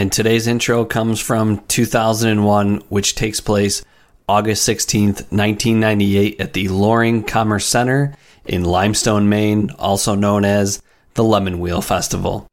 And today's intro comes from 2001, which takes place August 16th, 1998, at the Loring Commerce Center in Limestone, Maine, also known as the Lemonwheel Festival.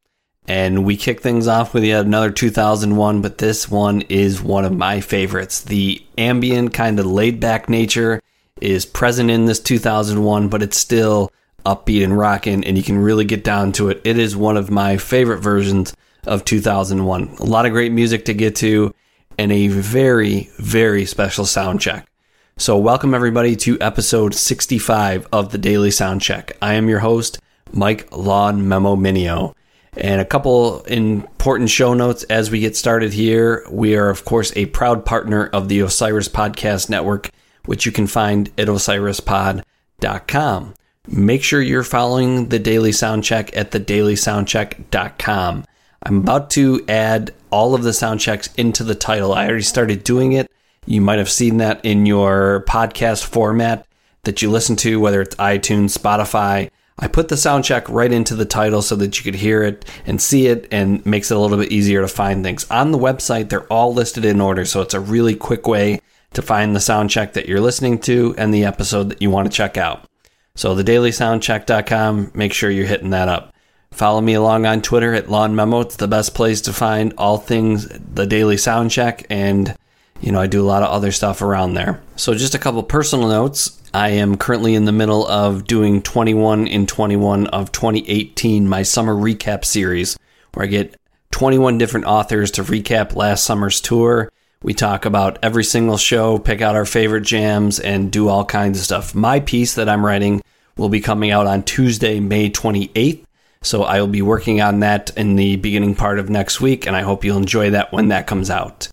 And we kick things off with yet another 2001, but this one is one of my favorites. The ambient, kind of laid back nature is present in this 2001, but it's still upbeat and rocking, and you can really get down to it. It is one of my favorite versions of 2001. A lot of great music to get to, and a very, very special sound check. So, welcome everybody to episode 65 of the Daily Sound Check. I am your host, Mike Lawn Memo Minio. And a couple important show notes as we get started here. We are, of course, a proud partner of the Osiris Podcast Network, which you can find at osirispod.com. Make sure you're following the Daily Soundcheck at thedailysoundcheck.com. I'm about to add all of the sound checks into the title. I already started doing it. You might have seen that in your podcast format that you listen to, whether it's iTunes, Spotify. I put the sound check right into the title so that you could hear it and see it and makes it a little bit easier to find things. On the website, they're all listed in order, so it's a really quick way to find the sound check that you're listening to and the episode that you want to check out. So thedailysoundcheck.com, make sure you're hitting that up. Follow me along on Twitter at Lawn Memo. It's the best place to find all things the Daily Sound Check and you know, I do a lot of other stuff around there. So, just a couple personal notes. I am currently in the middle of doing 21 in 21 of 2018, my summer recap series, where I get 21 different authors to recap last summer's tour. We talk about every single show, pick out our favorite jams, and do all kinds of stuff. My piece that I'm writing will be coming out on Tuesday, May 28th. So I will be working on that in the beginning part of next week, and I hope you'll enjoy that when that comes out.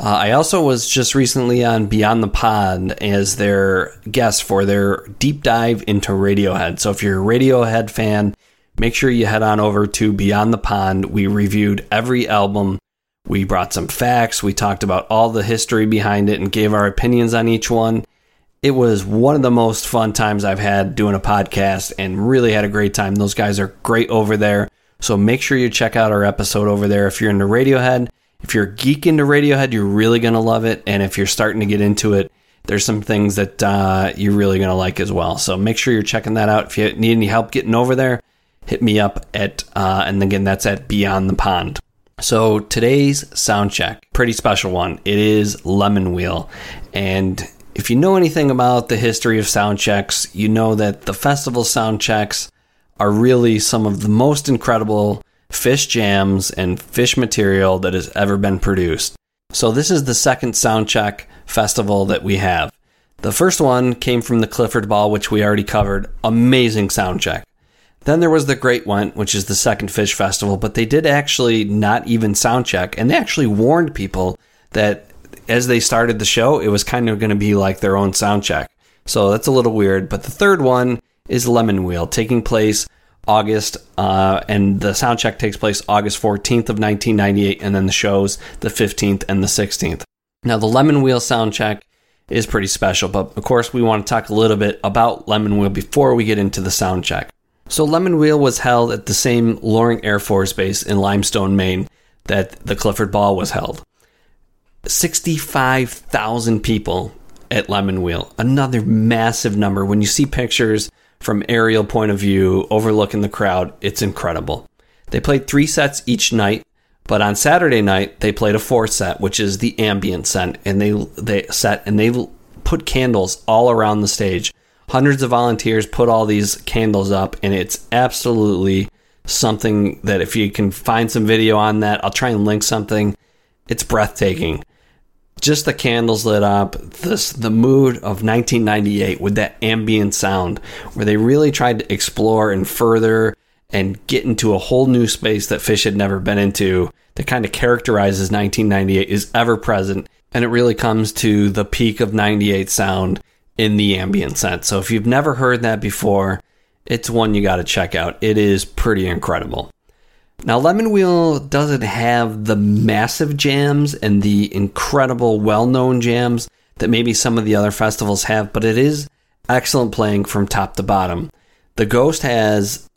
Uh, I also was just recently on Beyond the Pond as their guest for their deep dive into Radiohead. So if you're a Radiohead fan, make sure you head on over to Beyond the Pond. We reviewed every album. We brought some facts. We talked about all the history behind it and gave our opinions on each one. It was one of the most fun times I've had doing a podcast and really had a great time. Those guys are great over there. So make sure you check out our episode over there if you're into Radiohead if you're a geek into Radiohead, you're really going to love it. And if you're starting to get into it, there's some things that uh, you're really going to like as well. So make sure you're checking that out. If you need any help getting over there, hit me up at, uh, and again, that's at Beyond the Pond. So today's sound check, pretty special one. It is Lemonwheel. And if you know anything about the history of sound checks, you know that the festival sound checks are really some of the most incredible Phish jams, and Phish material that has ever been produced. So, this is the second Soundcheck festival that we have. The first one came from the Clifford Ball, which we already covered. Amazing soundcheck. Then there was the Great Went, which is the second Phish festival, but they did actually not even soundcheck, and they actually warned people that as they started the show, it was kind of going to be like their own soundcheck. So that's a little weird. But the third one is Lemonwheel, taking place August, uh, and the sound check takes place August 14th of 1998, and then the shows the 15th and the 16th. Now, the Lemonwheel sound check is pretty special, but of course, we want to talk a little bit about Lemonwheel before we get into the sound check. So, Lemonwheel was held at the same Loring Air Force Base in Limestone, Maine, that the Clifford Ball was held. 65,000 people at Lemonwheel, another massive number. When you see pictures from aerial point of view, overlooking the crowd. It's incredible. They played three sets each night, but on Saturday night they played a fourth set, which is the ambient set, and they they set and they put candles all around the stage. Hundreds of volunteers put all these candles up, and it's absolutely something that if you can find some video on that, I'll try and link something. It's breathtaking just the candles lit up, this the mood of 1998 with that ambient sound, where they really tried to explore and further and get into a whole new space that Phish had never been into. That kind of characterizes 1998 is ever present, and it really comes to the peak of 98 sound in the ambient sense. So if you've never heard that before, it's one you got to check out. It is pretty incredible. Now, Lemonwheel doesn't have the massive jams and the incredible well known jams that maybe some of the other festivals have, but it is excellent playing from top to bottom. The Ghost has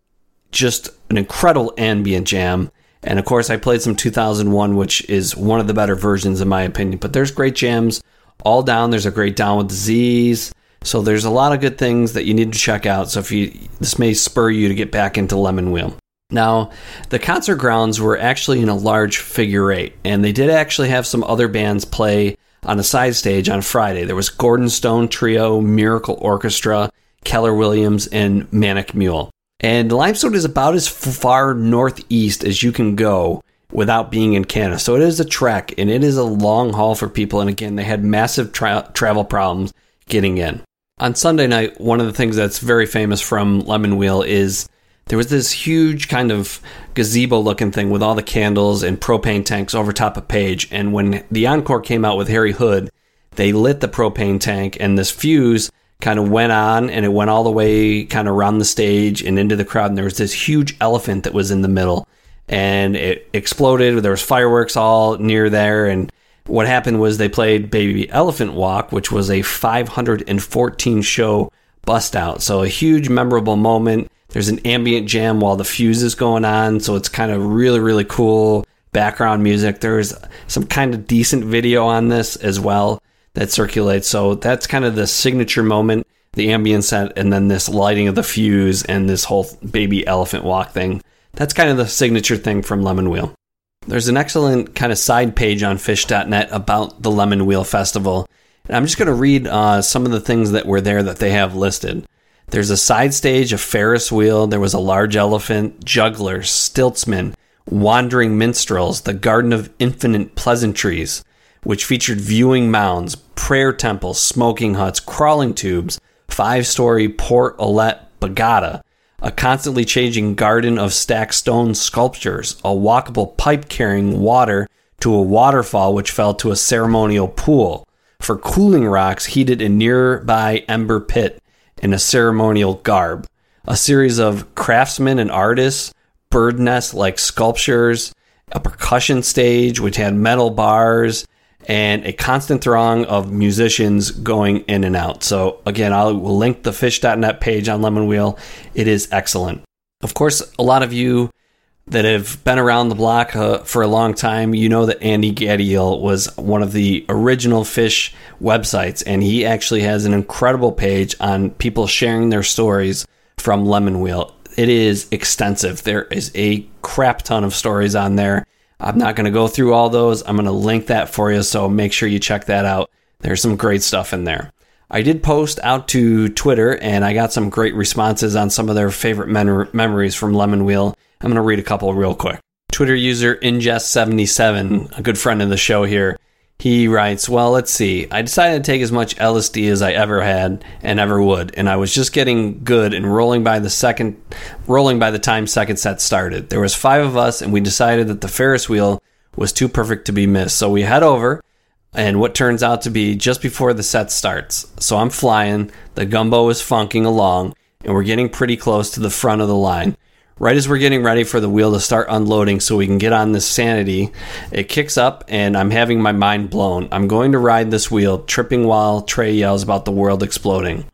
just an incredible ambient jam, And of course, I played some 2001, which is one of the better versions in my opinion. But there's great jams all down. There's a great Down with Disease. So there's a lot of good things that you need to check out. So if you this may spur you to get back into Lemonwheel. Now, the concert grounds were actually in a large figure eight, and they did actually have some other bands play on a side stage on Friday. There was Gordon Stone Trio, Miracle Orchestra, Keller Williams, and Manic Mule. And Limestone is about as far northeast as you can go without being in Canada. So it is a trek and it is a long haul for people. And again, they had massive tra- travel problems getting in. On Sunday night, one of the things that's very famous from Lemonwheel is there was this huge kind of gazebo looking thing with all the candles and propane tanks over top of Page. And when the Encore came out with Harry Hood, they lit the propane tank and this fuse kind of went on and it went all the way kind of around the stage and into the crowd. And there was this huge elephant that was in the middle and it exploded. There was fireworks all near there. And what happened was they played Baby Elephant Walk, which was a 514 show bust out. So a huge memorable moment. There's an ambient jam while the fuse is going on. So it's kind of really, really cool background music. There's some kind of decent video on this as well that circulates. So that's kind of the signature moment, the ambient set, and then this lighting of the fuse and this whole baby elephant walk thing. That's kind of the signature thing from Lemonwheel. There's an excellent kind of side page on Phish.net about the Lemonwheel Festival. And I'm just going to read uh, some of the things that were there that they have listed. There's a side stage, a Ferris wheel, there was a large elephant, jugglers, stiltsmen, wandering minstrels, the Garden of Infinite Pleasantries, which featured viewing mounds, prayer temples, smoking huts, crawling tubes, five story Port Olet Bagada, a constantly changing garden of stacked stone sculptures, a walkable pipe carrying water to a waterfall which fell to a ceremonial pool, for cooling rocks heated in nearby ember pit in a ceremonial garb, a series of craftsmen and artists, bird nest like sculptures, a percussion stage which had metal bars, and a constant throng of musicians going in and out. So, again, I'll link the Phish.net page on Lemonwheel. It is excellent. Of course, a lot of you that have been around the block uh, for a long time, you know that Andy Gadiel was one of the original Phish websites, and he actually has an incredible page on people sharing their stories from Lemonwheel. It is extensive. There is a crap ton of stories on there I'm not going to go through all those. I'm going to link that for you, so make sure you check that out. There's some great stuff in there. I did post out to Twitter and I got some great responses on some of their favorite men- memories from Lemonwheel. I'm going to read a couple real quick. Twitter user Ingest77, a good friend of the show here, he writes, Well, let's see. I decided to take as much LSD as I ever had and ever would, and I was just getting good and rolling by the second rolling by the time second set started. There was five of us and we decided that the Ferris wheel was too perfect to be missed. So we head over and what turns out to be just before the set starts. So I'm flying, the gumbo is funking along, and we're getting pretty close to the front of the line. Right as we're getting ready for the wheel to start unloading so we can get on this sanity, it kicks up and I'm having my mind blown. I'm going to ride this wheel, tripping while Trey yells about the world exploding.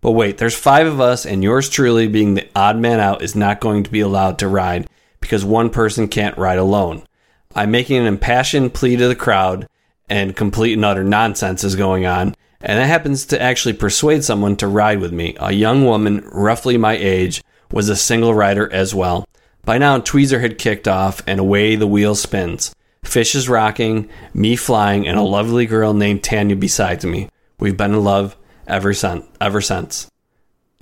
But wait, there's five of us, and yours truly, being the odd man out, is not going to be allowed to ride because one person can't ride alone. I'm making an impassioned plea to the crowd, and complete and utter nonsense is going on, and that happens to actually persuade someone to ride with me, a young woman roughly my age was a single rider as well. By now, Tweezer had kicked off, and away the wheel spins. Phish is rocking, me flying, and a lovely girl named Tanya beside me. We've been in love ever since. Ever since.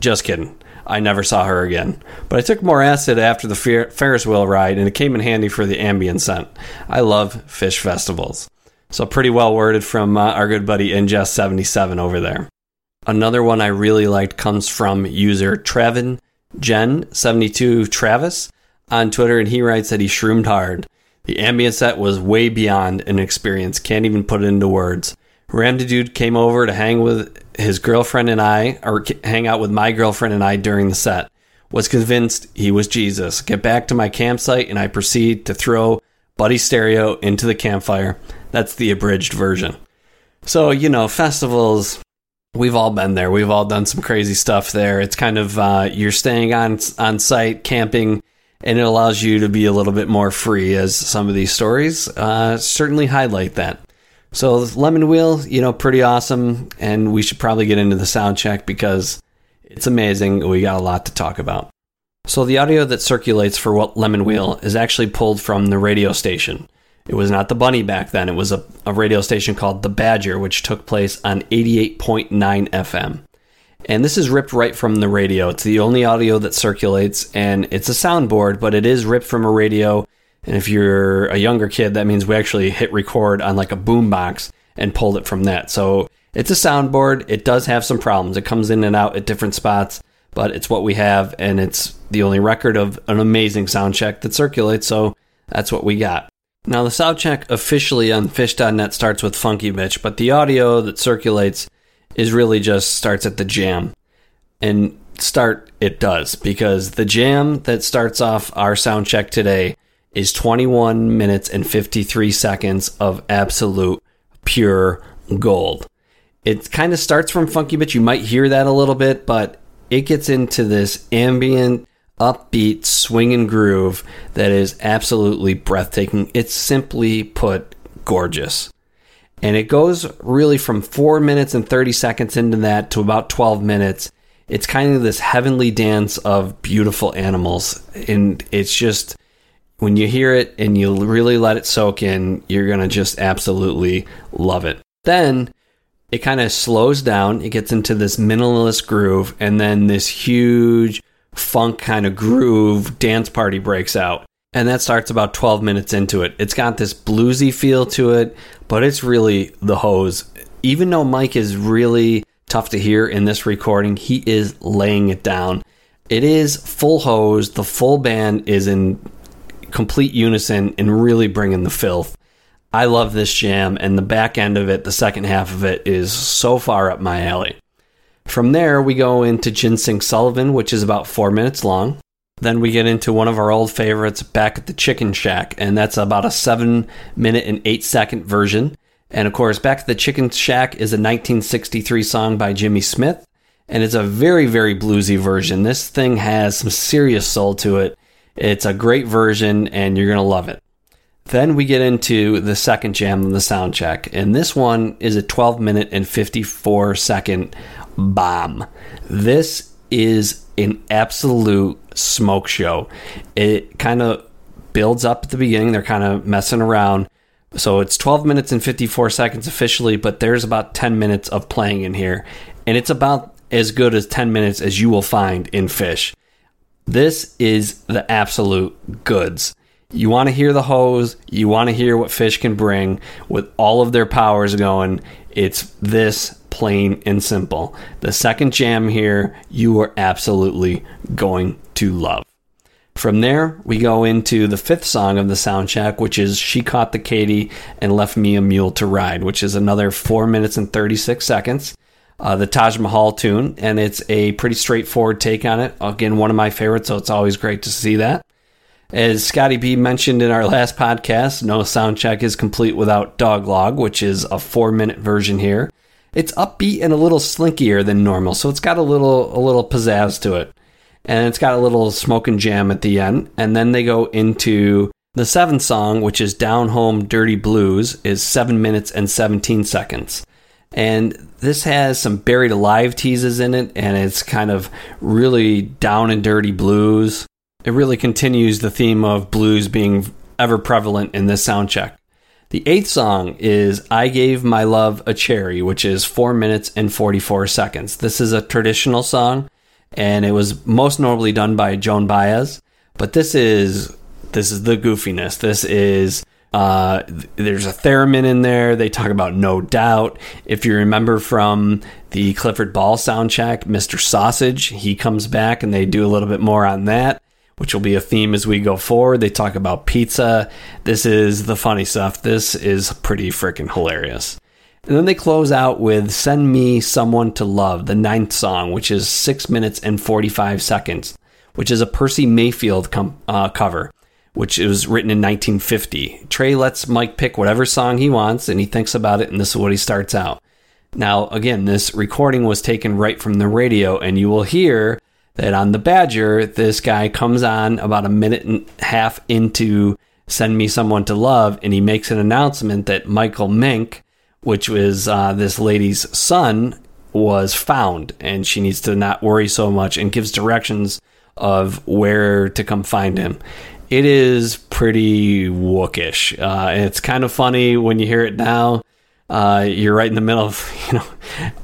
Just kidding. I never saw her again. But I took more acid after the Fer- Ferris wheel ride, and it came in handy for the ambient scent. I love Phish festivals. So pretty well worded from uh, our good buddy Ingest77 over there. Another one I really liked comes from user Trevin Gen72 Travis on Twitter, and he writes that he shroomed hard. The ambient set was way beyond an experience, can't even put it into words. Ramda Dude came over to hang with his girlfriend and I, or hang out with my girlfriend and I during the set. Was convinced he was Jesus. Get back to my campsite, and I proceed to throw Buddy Stereo into the campfire. That's the abridged version. So, you know, festivals, we've all been there. We've all done some crazy stuff there. It's kind of uh, you're staying on on site, camping, and it allows you to be a little bit more free as some of these stories uh, certainly highlight that. So Lemonwheel, you know, pretty awesome, and we should probably get into the sound check because it's amazing. We got a lot to talk about. So the audio that circulates for what Lemonwheel is actually pulled from the radio station. It was not the Bunny back then. It was a, a radio station called The Badger, which took place on 88.9 FM. And this is ripped right from the radio. It's the only audio that circulates, and it's a soundboard, but it is ripped from a radio. And if you're a younger kid, that means we actually hit record on like a boombox and pulled it from that. So it's a soundboard. It does have some problems. It comes in and out at different spots, but it's what we have, and it's the only record of an amazing sound check that circulates. So that's what we got. Now, the sound check officially on Phish.net starts with Funky Bitch, but the audio that circulates is really just starts at the jam. And start it does because the jam that starts off our sound check today is 21 minutes and 53 seconds of absolute pure gold. It kind of starts from funky bitch. You might hear that a little bit, but it gets into this ambient, upbeat, swing and groove that is absolutely breathtaking. It's simply put gorgeous. And it goes really from four minutes and 30 seconds into that to about 12 minutes. It's kind of this heavenly dance of beautiful animals. And it's just, when you hear it and you really let it soak in, you're going to just absolutely love it. Then it kind of slows down. It gets into this minimalist groove. And then this huge funk kind of groove dance party breaks out and that starts about 12 minutes into it. It's got this bluesy feel to it, but it's really the hose. Even though Mike is really tough to hear in this recording, he is laying it down. It is full hose. The full band is in complete unison and really bringing the filth. I love this jam, and the back end of it, the second half of it, is so far up my alley. From there, we go into Ginseng Sullivan, which is about four minutes long. Then we get into one of our old favorites, Back at the Chicken Shack, and that's about a seven minute and eight second version. And of course, Back at the Chicken Shack is a 1963 song by Jimmy Smith, and it's a very, very bluesy version. This thing has some serious soul to it. It's a great version, and you're going to love it. Then we get into the second jam of the sound check, and this one is a 12 minute and 54 second bomb. This is an absolute smoke show. It kind of builds up at the beginning. They're kind of messing around. So it's 12 minutes and 54 seconds officially, but there's about 10 minutes of playing in here. And it's about as good as 10 minutes as you will find in Phish. This is the absolute goods. You want to hear the hose, you want to hear what Phish can bring with all of their powers going. It's this plain and simple. The second jam here, you are absolutely going to love. From there, we go into the fifth song of the sound check, which is She Caught the Katy and Left Me a Mule to Ride, which is another 4 minutes and 36 seconds. Uh, the Taj Mahal tune, and it's a pretty straightforward take on it. Again, one of my favorites, so it's always great to see that. As Scotty B mentioned in our last podcast, no sound check is complete without Dog Log, which is a four minute version here. It's upbeat and a little slinkier than normal, so it's got a little a little pizzazz to it. And it's got a little smoke and jam at the end. And then they go into the seventh song, which is Down Home Dirty Blues, is seven minutes and 17 seconds. And this has some buried alive teases in it, and it's kind of really down and dirty blues. It really continues the theme of blues being ever prevalent in this sound check. The eighth song is I Gave My Love a Cherry, which is 4 minutes and 44 seconds. This is a traditional song, and it was most notably done by Joan Baez. But this is this is the goofiness. This is uh, there's a theremin in there. They talk about no doubt. If you remember from the Clifford Ball soundtrack, Mr. Sausage, he comes back and they do a little bit more on that which will be a theme as we go forward. They talk about pizza. This is the funny stuff. This is pretty freaking hilarious. And then they close out with Send Me Someone to Love, the ninth song, which is 6 minutes and 45 seconds, which is a Percy Mayfield com- uh, cover, which was written in 1950. Trey lets Mike pick whatever song he wants, and he thinks about it, and this is what he starts out. Now, again, this recording was taken right from the radio, and you will hear that on the Badger, this guy comes on about a minute and a half into Send Me Someone to Love, and he makes an announcement that Michael Mink, which was uh, this lady's son, was found, and she needs to not worry so much, and gives directions of where to come find him. It is pretty wookish. Uh, it's kind of funny when you hear it now. Uh, you're right in the middle of, you know,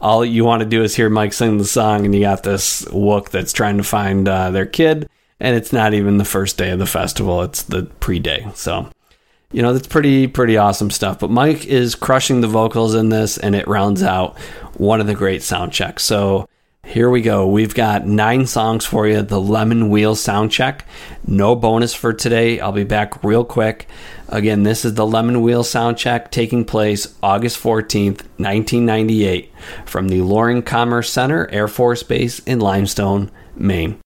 all you want to do is hear Mike sing the song, and you got this wook that's trying to find uh, their kid, and it's not even the first day of the festival; it's the pre-day. So, you know, that's pretty pretty awesome stuff. But Mike is crushing the vocals in this, and it rounds out one of the great sound checks. So. Here we go. We've got nine songs for you. The Lemonwheel sound check. No bonus for today. I'll be back real quick. Again, this is the Lemonwheel sound check taking place August 14th, 1998, from the Loring Commerce Center Air Force Base in Limestone, Maine.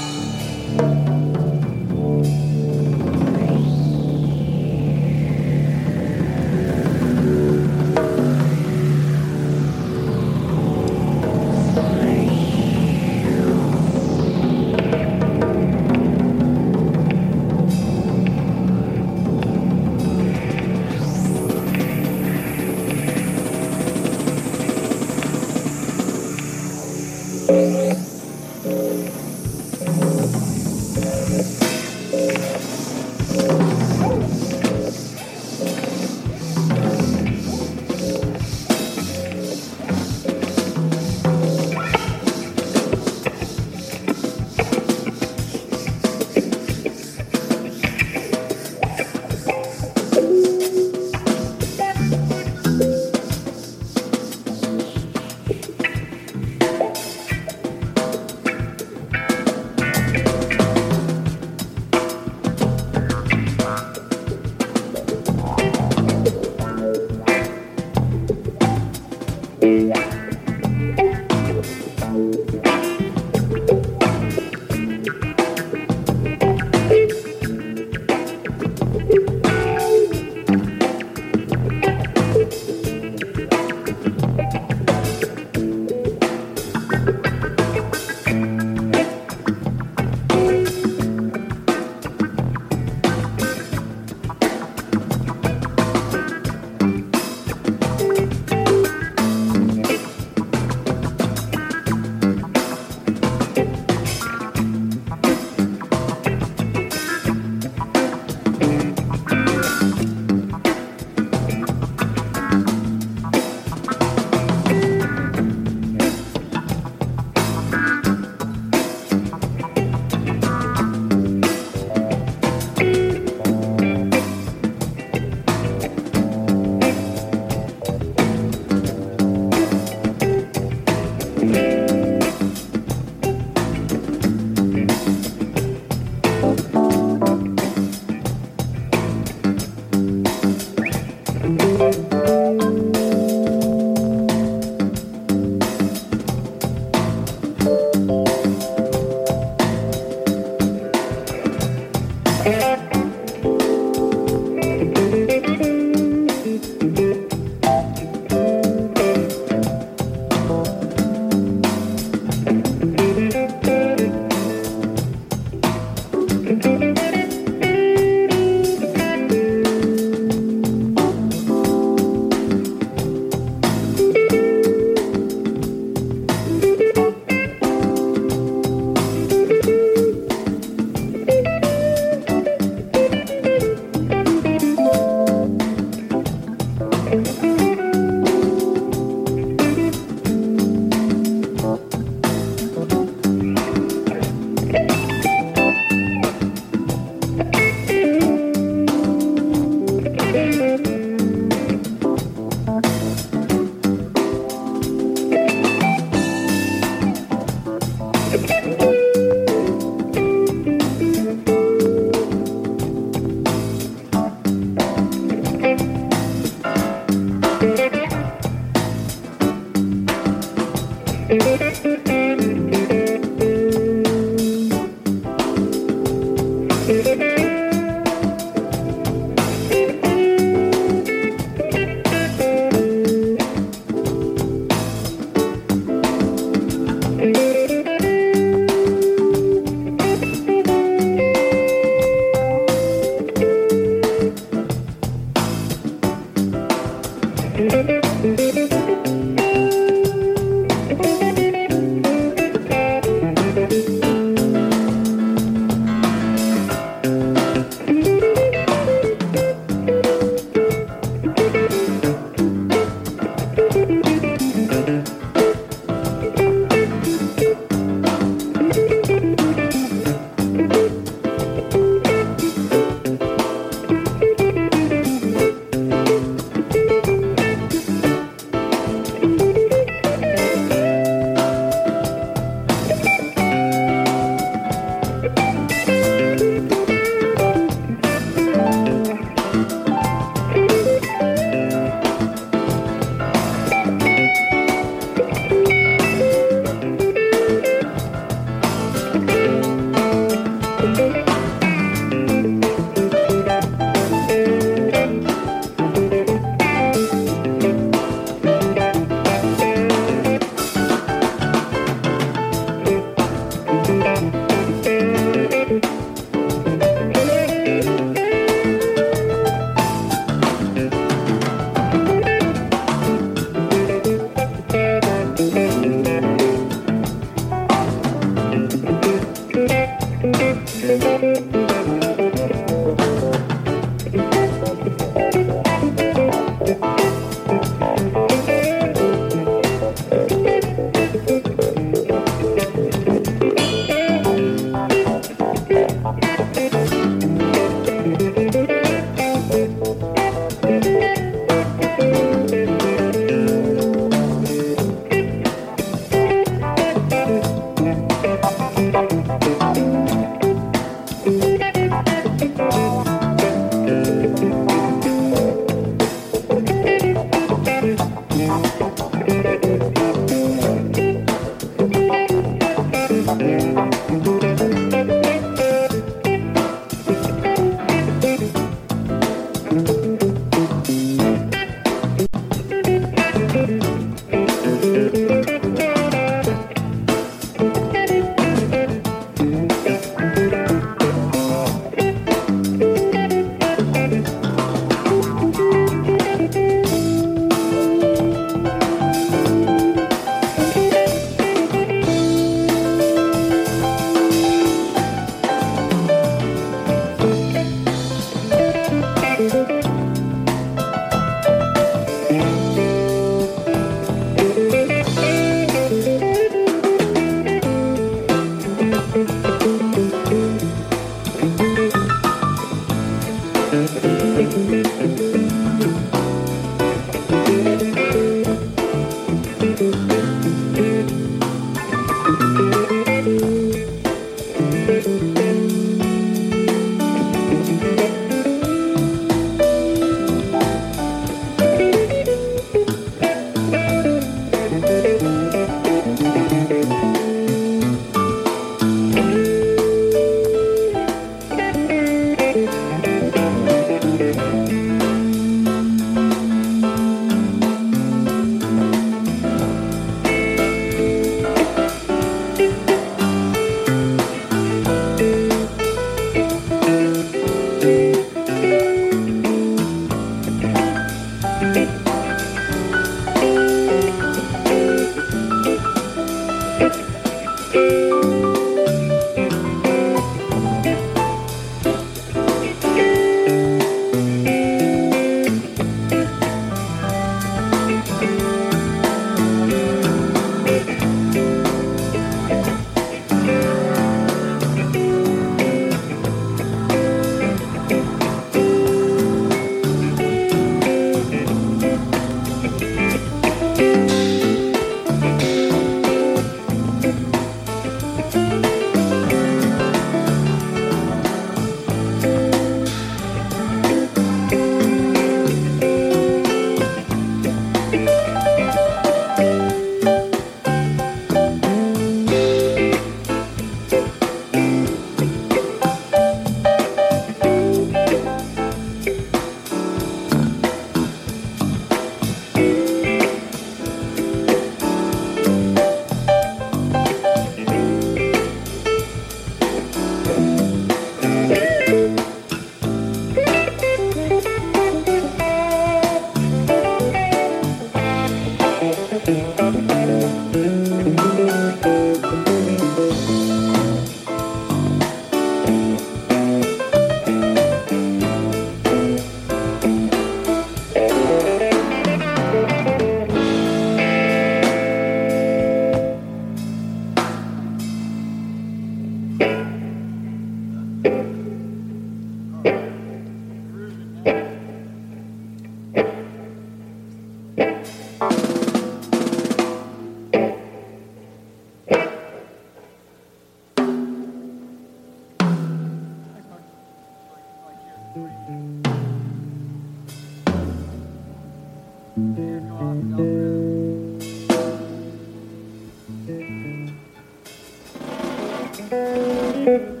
About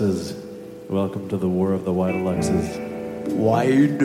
Welcome to the War of the Wide Luxes. Wide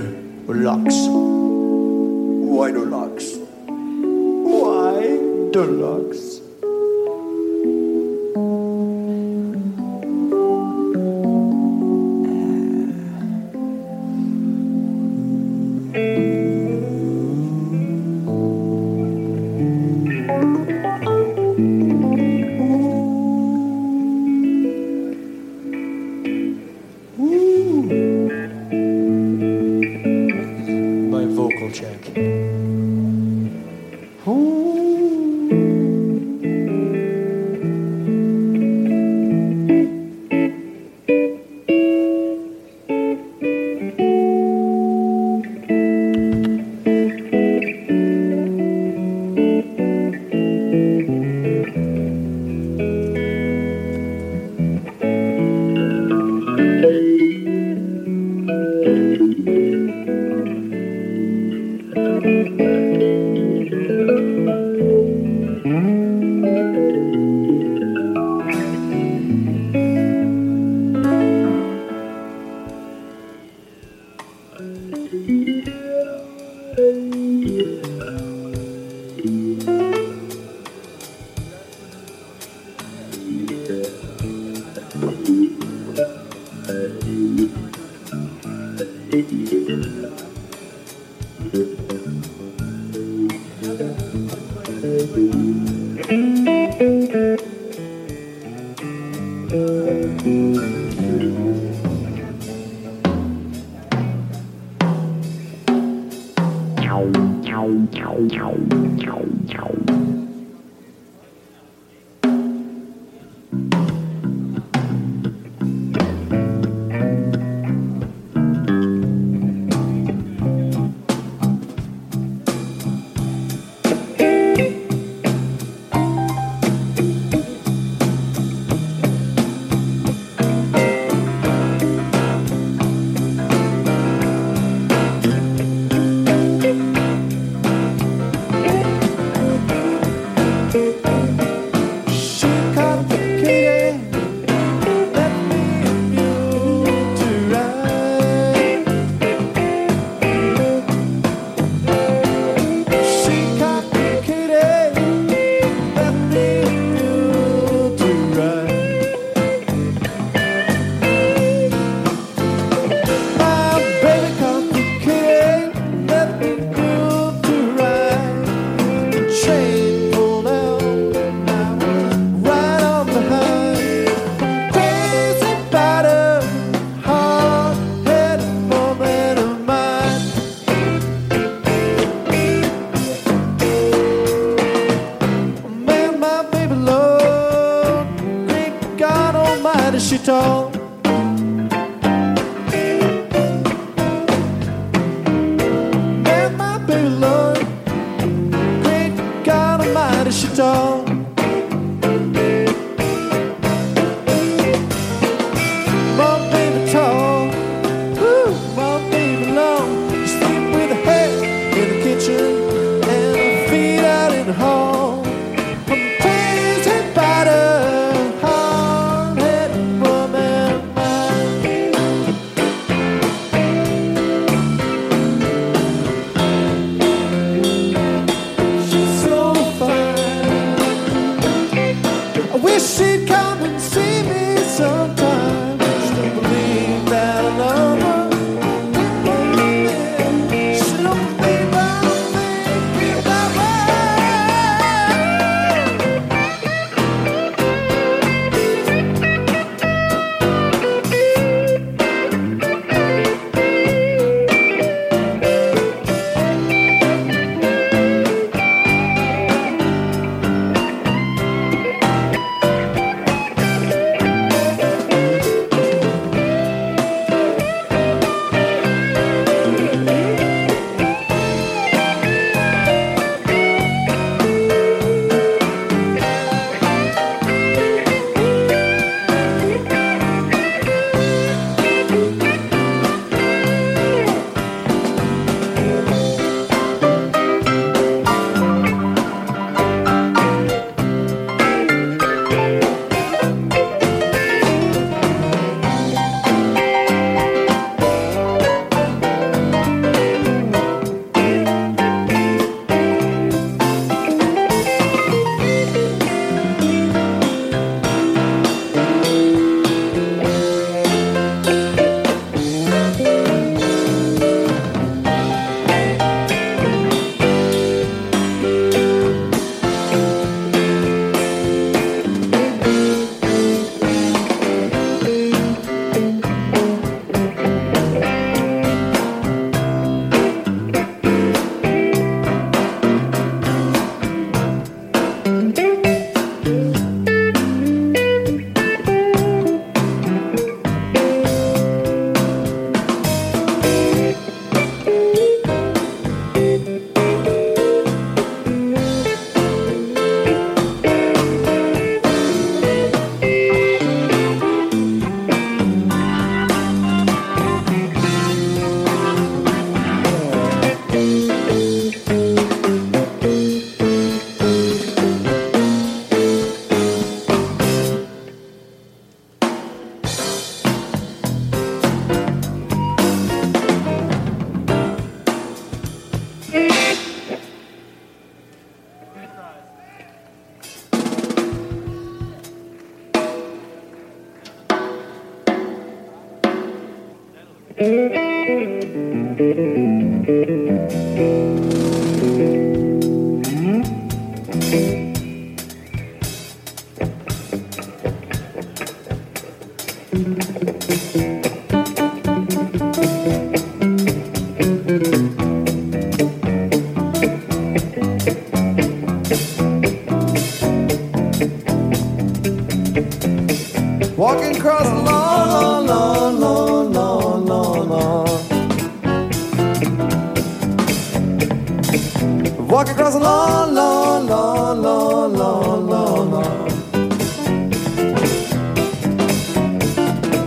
Lawn, lawn, lawn, lawn, lawn, lawn, lawn.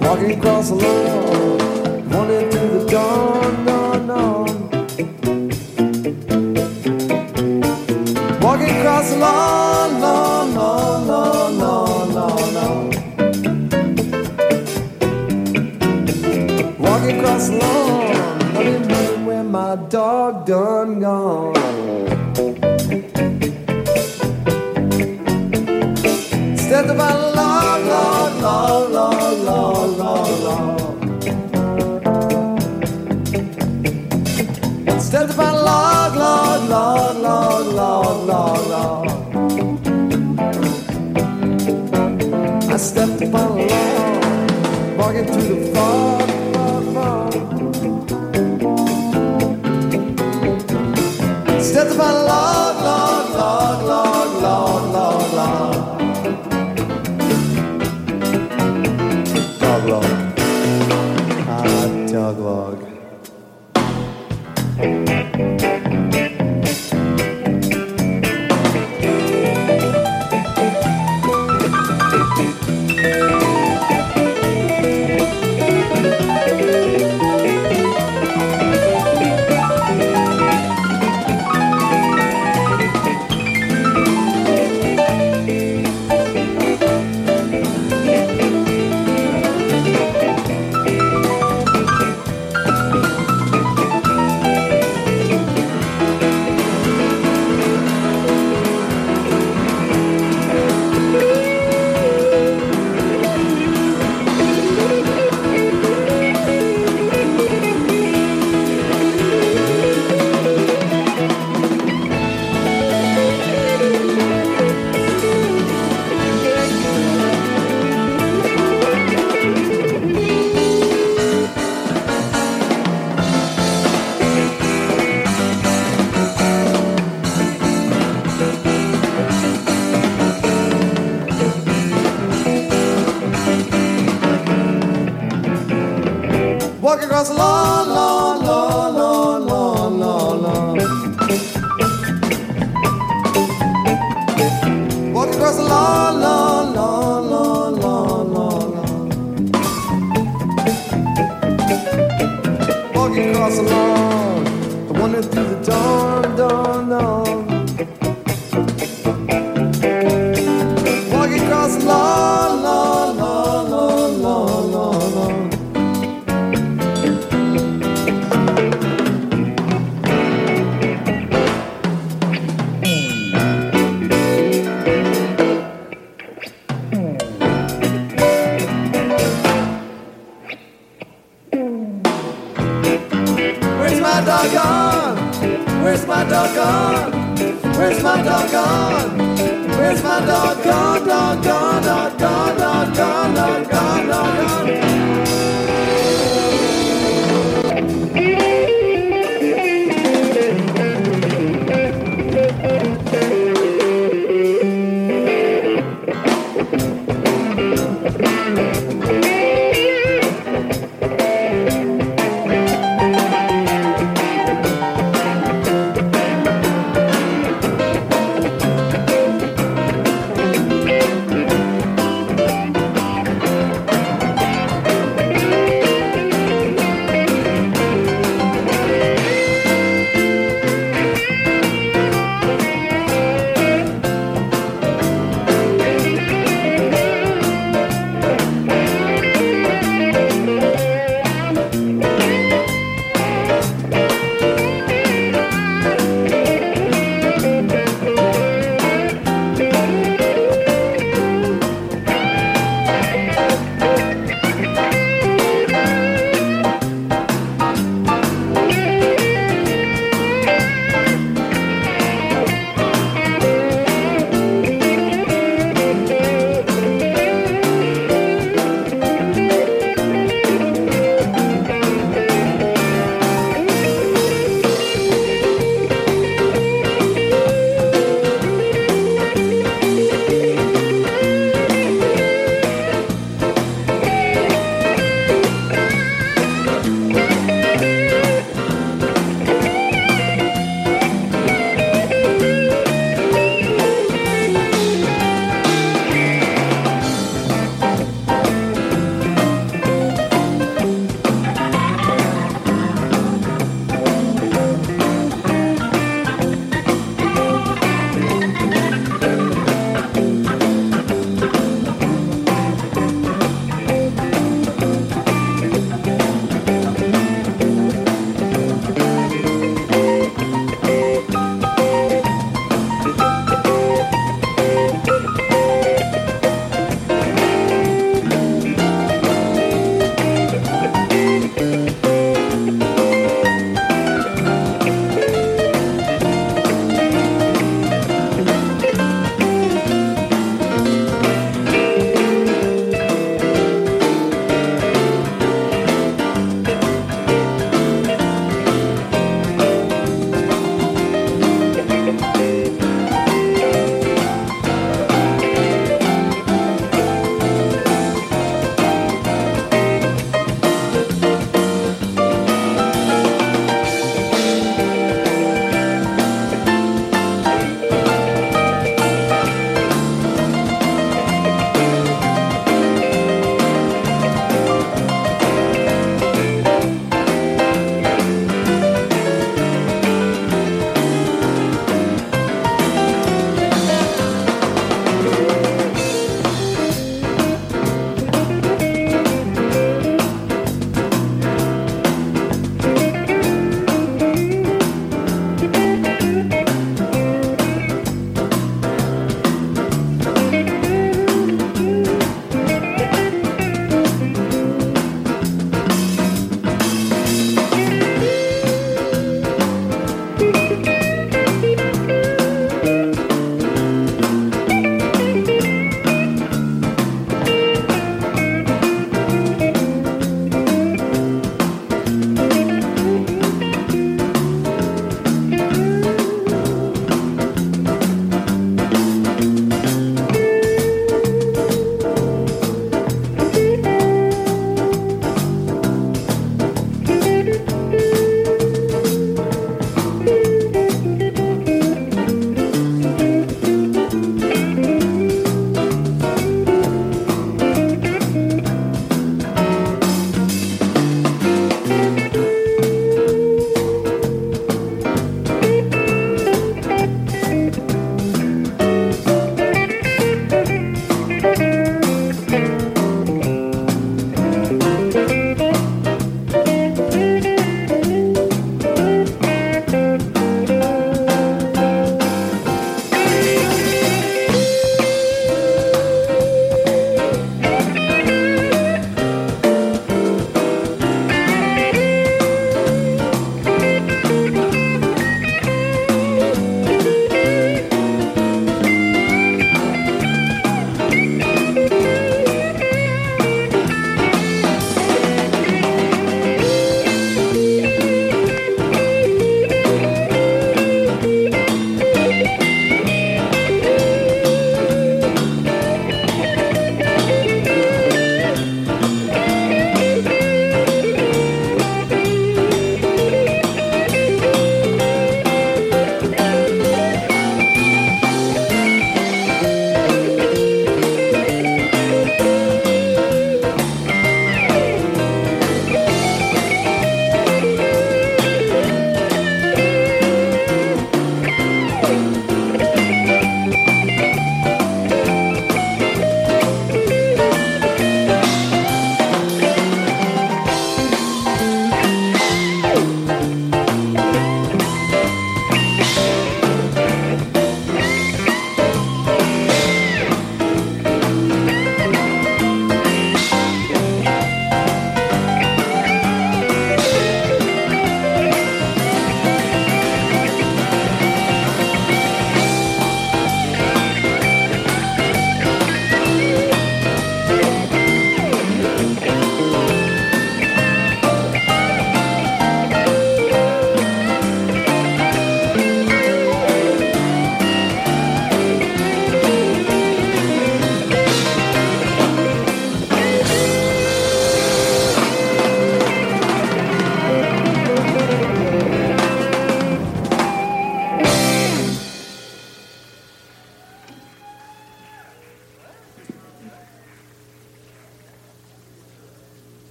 Walking across the lawn, wanting to the dawn, dawn, dawn. Walking across the lawn. Walking across the lawn, where my dog done log, log, log. I stepped upon a log, walking through the fog, fog. Stepped upon a log,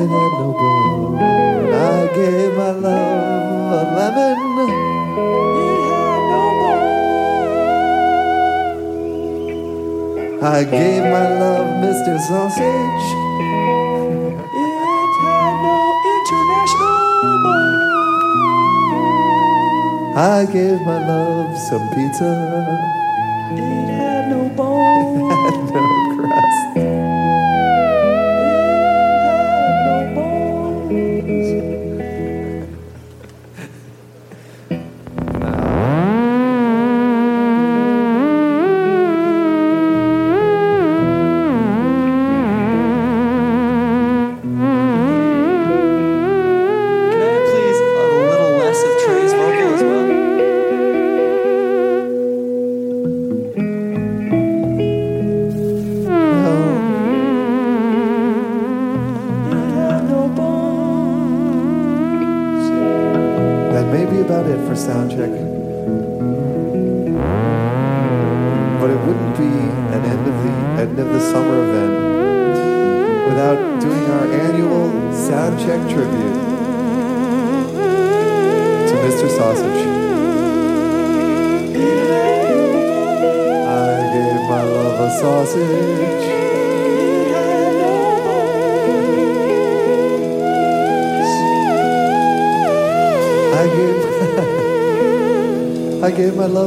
It had no bone. I gave my love a lemon. It had no bone. I gave my love Mr. Sausage. It had no international bone. I gave my love some pizza. It had no bone.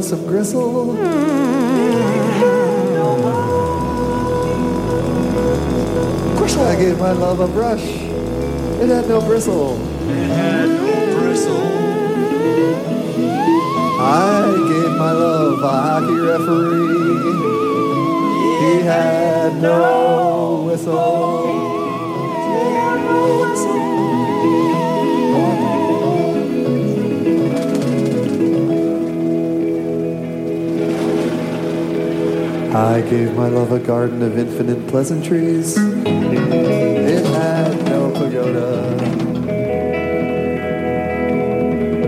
I gave my love some gristle. I gave my love a brush. It had no bristle. Garden of infinite pleasantries. It had no pagoda.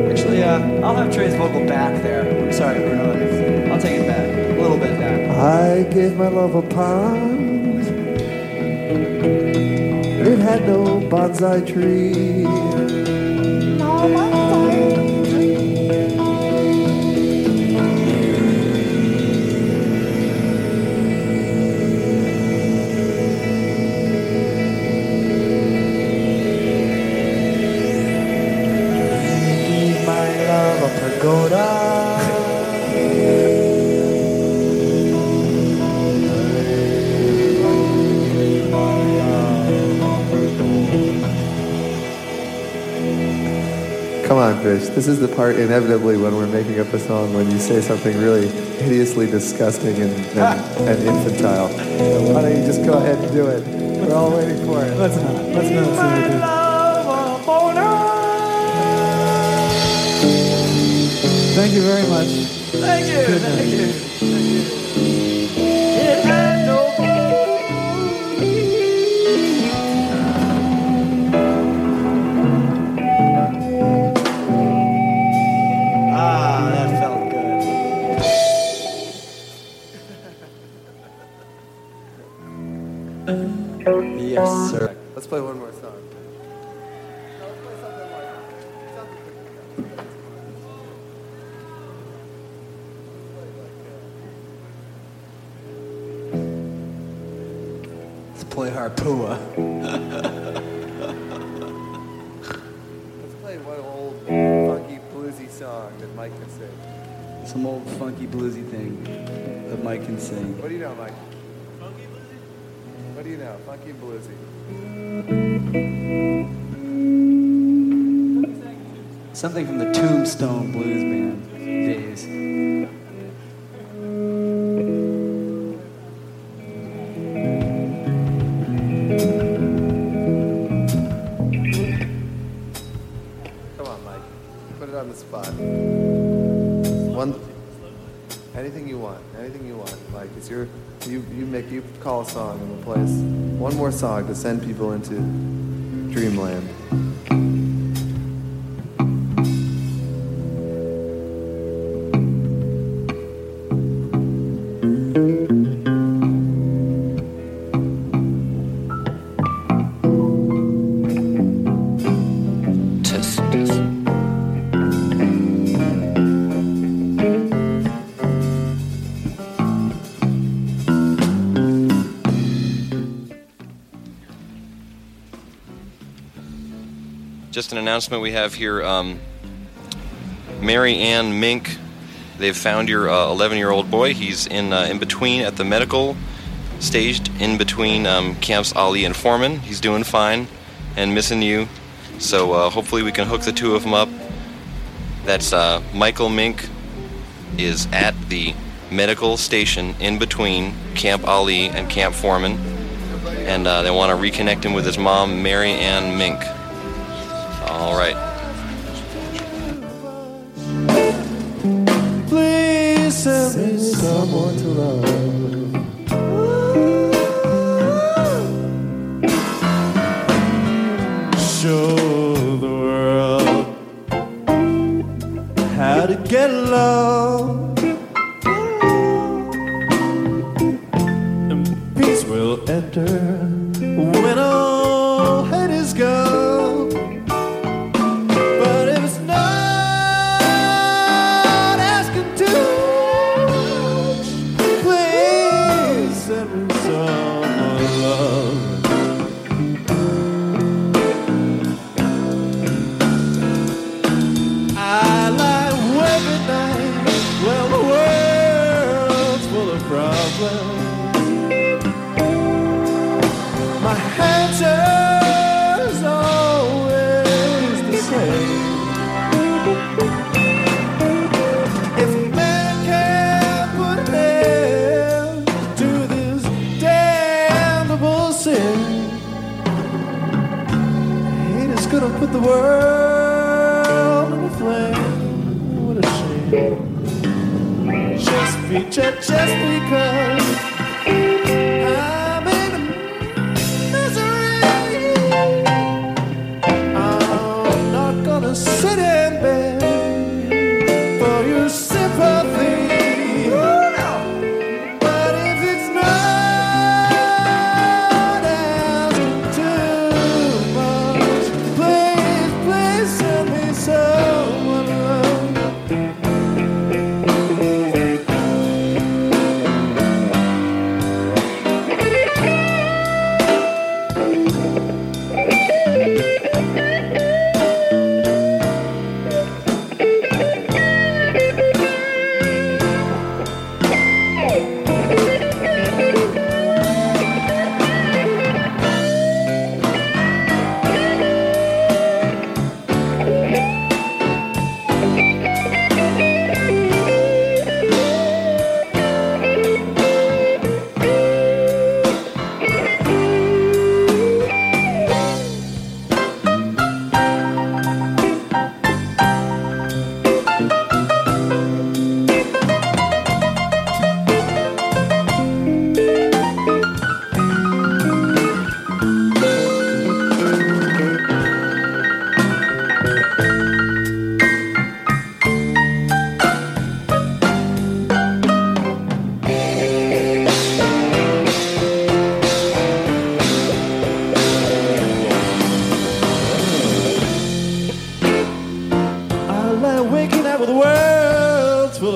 Actually, uh, I'll have Trey's vocal back there. I'm sorry, Bruno. I'll take it back. A little bit back. I gave my love a pond. It had no bonsai tree. My Come on, Chris. This is the part inevitably when we're making up a song when you say something really hideously disgusting and, and, and infantile. So why don't you just go ahead and do it? We're all waiting for it. Let's not. Let's not say it. Thank you very much. Thank you. Thank you. You. Let's play Harpua. Let's play one old funky bluesy song that Mike can sing. Some old funky bluesy thing that Mike can sing. What do you know, Mike? Funky bluesy? What do you know? Funky bluesy. Something from the Tombstone Blues Band song to send people into dreamland. Announcement we have here. Um, Mary Ann Mink, they've found your 11 year old boy. He's in uh, in between at the medical, staged in between um, camps Ali and Foreman. He's doing fine and missing you. So uh, hopefully we can hook the two of them up. That's uh, Michael Mink is at the medical station in between Camp Ali and Camp Foreman, and uh, they want to reconnect him with his mom, Mary Ann Mink. All right. Please send me someone to love.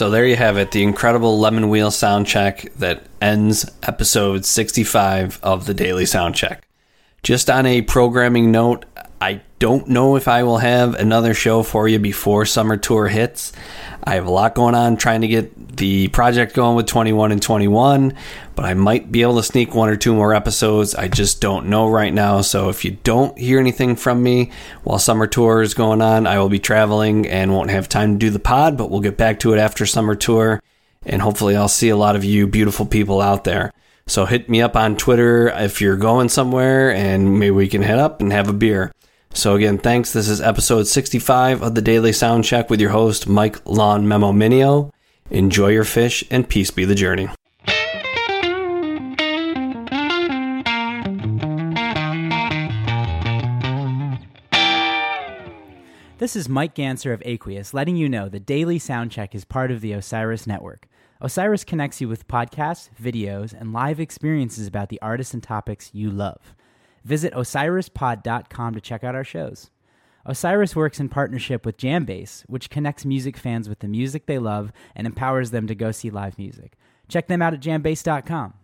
So there you have it, the incredible Lemonwheel sound check that ends episode 65 of the Daily Sound Check. Just on a programming note, don't know if I will have another show for you before summer tour hits. I have a lot going on trying to get the project going with 21 and 21, but I might be able to sneak one or two more episodes. I just don't know right now. So if you don't hear anything from me while summer tour is going on, I will be traveling and won't have time to do the pod, but we'll get back to it after summer tour. And hopefully, I'll see a lot of you beautiful people out there. So hit me up on Twitter if you're going somewhere and maybe we can head up and have a beer. So again, thanks. This is episode 65 of the Daily Sound Check with your host, Mike Lawn Memo Minio. Enjoy your Phish and peace be the journey. This is Mike Gantzer of Aqueous letting you know the daily soundcheck is part of the Osiris Network. Osiris connects you with podcasts, videos, and live experiences about the artists and topics you love. Visit osirispod.com to check out our shows. Osiris works in partnership with Jambase, which connects music fans with the music they love and empowers them to go see live music. Check them out at jambase.com.